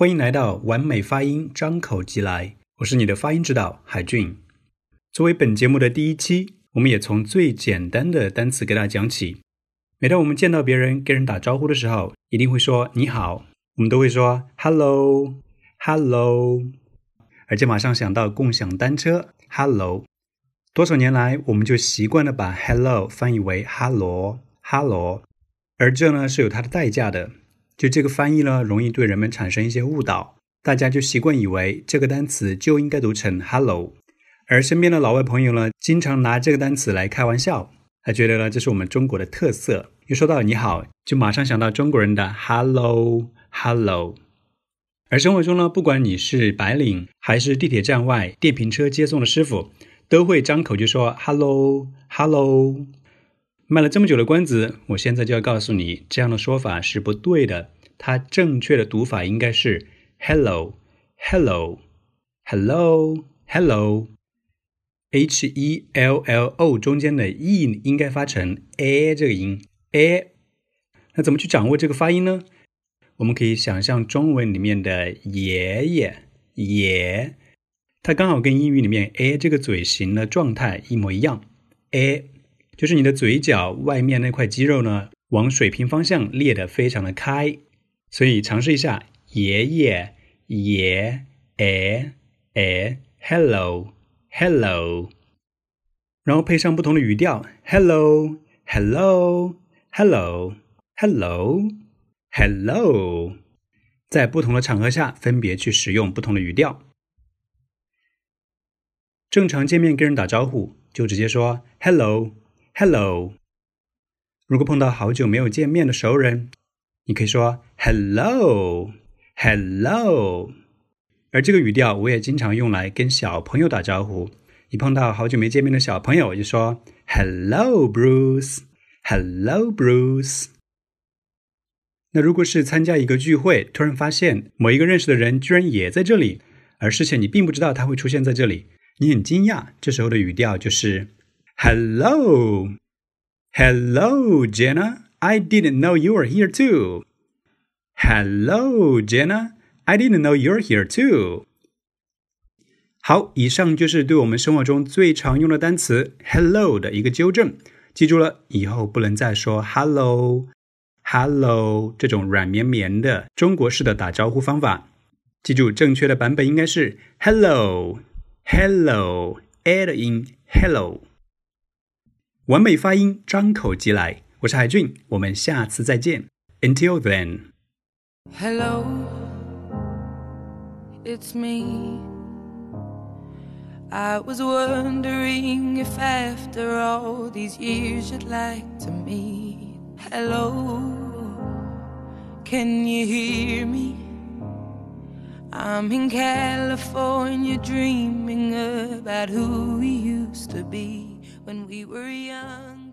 欢迎来到完美发音，张口即来。我是你的发音指导海俊。作为本节目的第一期，我们也从最简单的单词给大家讲起。每当我们见到别人跟人打招呼的时候，一定会说你好，我们都会说 hello，hello，而且马上想到共享单车 hello。多少年来，我们就习惯了把 hello 翻译为哈罗，哈罗，而这呢是有它的代价的。就这个翻译呢，容易对人们产生一些误导，大家就习惯以为这个单词就应该读成 hello，而身边的老外朋友呢，经常拿这个单词来开玩笑，他觉得呢这是我们中国的特色。一说到你好，就马上想到中国人的 hello hello。而生活中呢，不管你是白领还是地铁站外电瓶车接送的师傅，都会张口就说 hello hello。卖了这么久的关子，我现在就要告诉你，这样的说法是不对的。它正确的读法应该是 hello，hello，hello，hello，h e l l o 中间的 e 应该发成 a 这个音 a。那怎么去掌握这个发音呢？我们可以想象中文里面的爷爷爷，它刚好跟英语里面 a 这个嘴型的状态一模一样 a。就是你的嘴角外面那块肌肉呢，往水平方向裂得非常的开，所以尝试一下，爷爷，爷，哎，哎，hello，hello，然后配上不同的语调，hello，hello，hello，hello，hello，在不同的场合下分别去使用不同的语调。正常见面跟人打招呼，就直接说 hello。Hello，如果碰到好久没有见面的熟人，你可以说 Hello，Hello。而这个语调我也经常用来跟小朋友打招呼。一碰到好久没见面的小朋友，我就说 Hello Bruce，Hello Bruce。那如果是参加一个聚会，突然发现某一个认识的人居然也在这里，而事前你并不知道他会出现在这里，你很惊讶，这时候的语调就是。Hello, hello, Jenna. I didn't know you were here too. Hello, Jenna. I didn't know you're here too. 好，以上就是对我们生活中最常用的单词 “hello” 的一个纠正。记住了，以后不能再说 “hello, hello” 这种软绵绵的中国式的打招呼方法。记住，正确的版本应该是 “hello, hello” a 的音 “hello”。 完美发音，张口即来。我是海俊，我们下次再见。Until then. Hello, it's me. I was wondering if after all these years you'd like to meet. Hello, can you hear me? I'm in California dreaming about who we used to be when we were young.